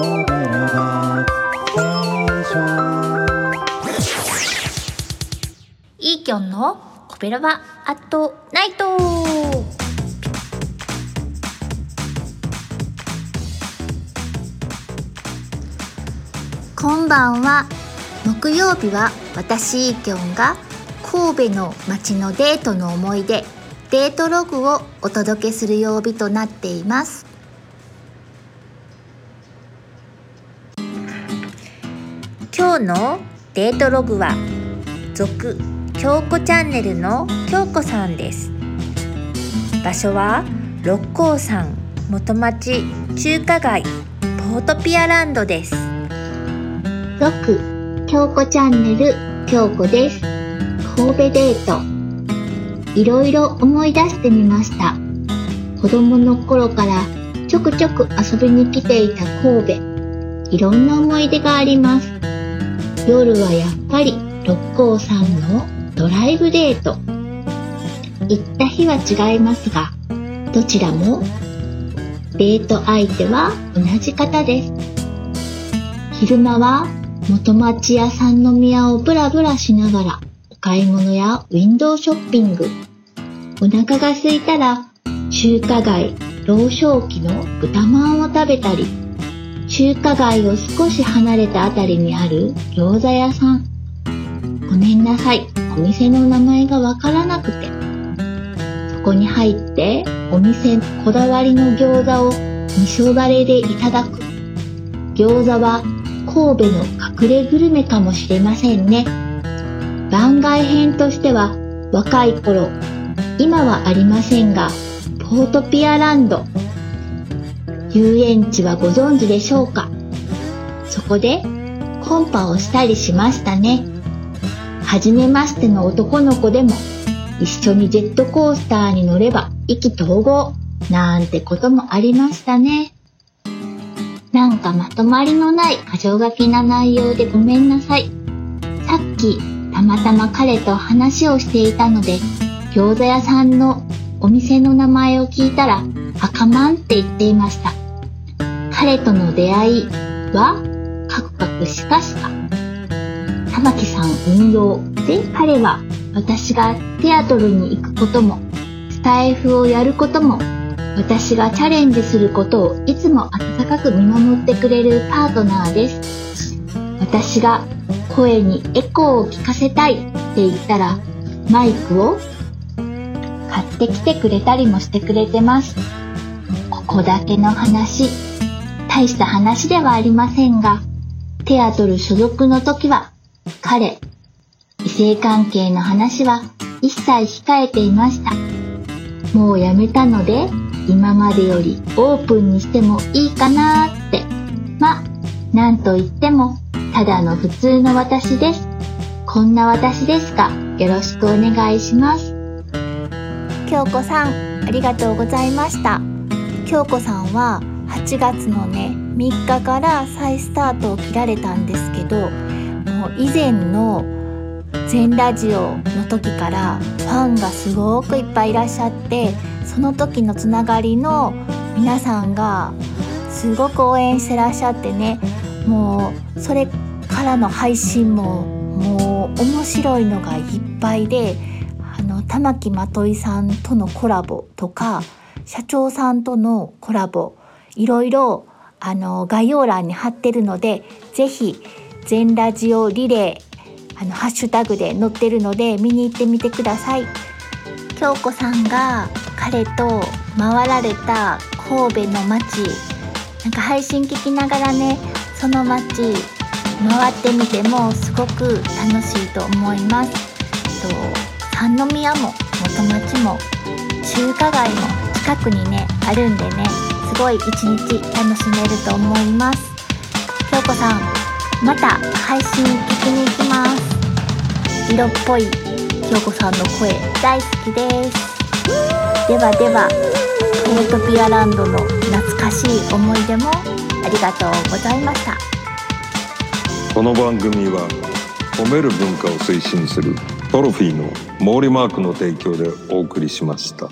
イーキョンのコベラバアットナイト。こんばんは。木曜日は私イーキョンが神戸の街のデートの思い出デートログをお届けする曜日となっています。今日のデートログは続京子チャンネルの京子さんです。場所は六甲山元町中華街ポートピアランドです。6京子チャンネル京子です。神戸デート。いろいろ思い出してみました。子供の頃からちょくちょく遊びに来ていた神戸。いろんな思い出があります。夜はやっぱり六甲山のドライブデート。行った日は違いますがどちらもデート相手は同じ方です。昼間は元町屋三宮をブラブラしながらお買い物やウィンドウショッピング。お腹が空いたら中華街老少期の豚まんを食べたり中華街を少し離れたあたりにある餃子屋さん。ごめんなさい。お店の名前がわからなくて。そこに入ってお店こだわりの餃子を味噌だれでいただく。餃子は神戸の隠れグルメかもしれませんね。番外編としては若い頃今はありませんがポートピアランド遊園地はご存知でしょうか？そこでコンパをしたりしましたね。初めましての男の子でも一緒にジェットコースターに乗れば意気投合なんてこともありましたね。なんかまとまりのない箇条書きな内容でごめんなさい。さっきたまたま彼と話をしていたので餃子屋さんのお店の名前を聞いたら赤マンって言っていました。彼との出会いはカクカクしかしか。玉木さん運用で彼は私がテアトルに行くこともスタイフをやることも私がチャレンジすることをいつも温かく見守ってくれるパートナーです。私が声にエコーを聞かせたいって言ったらマイクを買ってきてくれたりもしてくれてます。ここだけの話。大した話ではありませんがテアトル所属の時は彼異性関係の話は一切控えていました。もうやめたので今までよりオープンにしてもいいかなーって。まなんといってもただの普通の私です。こんな私ですがよろしくお願いします。京子さんありがとうございました。京子さんは8月のね3日から再スタートを切られたんですけどもう以前の全ラジオの時からファンがすごくいっぱいいらっしゃってその時のつながりの皆さんがすごく応援してらっしゃってねもうそれからの配信ももう面白いのがいっぱいであの玉木まといさんとのコラボとか社長さんとのコラボいろいろあの概要欄に貼ってるのでぜひ全ラジオリレーあのハッシュタグで載ってるので見に行ってみてください。京子さんが彼と回られた神戸の街なんか配信聞きながらねその街回ってみてもすごく楽しいと思います。と三宮も元町も中華街も近くにねあるんでね。ごい一日楽しめると思います。京子さんまた配信聞きに行きます。色っぽい京子さんの声大好きです。ではではポートピアランドの懐かしい思い出もありがとうございました。この番組は褒める文化を推進するトロフィーの毛利マークの提供でお送りしました。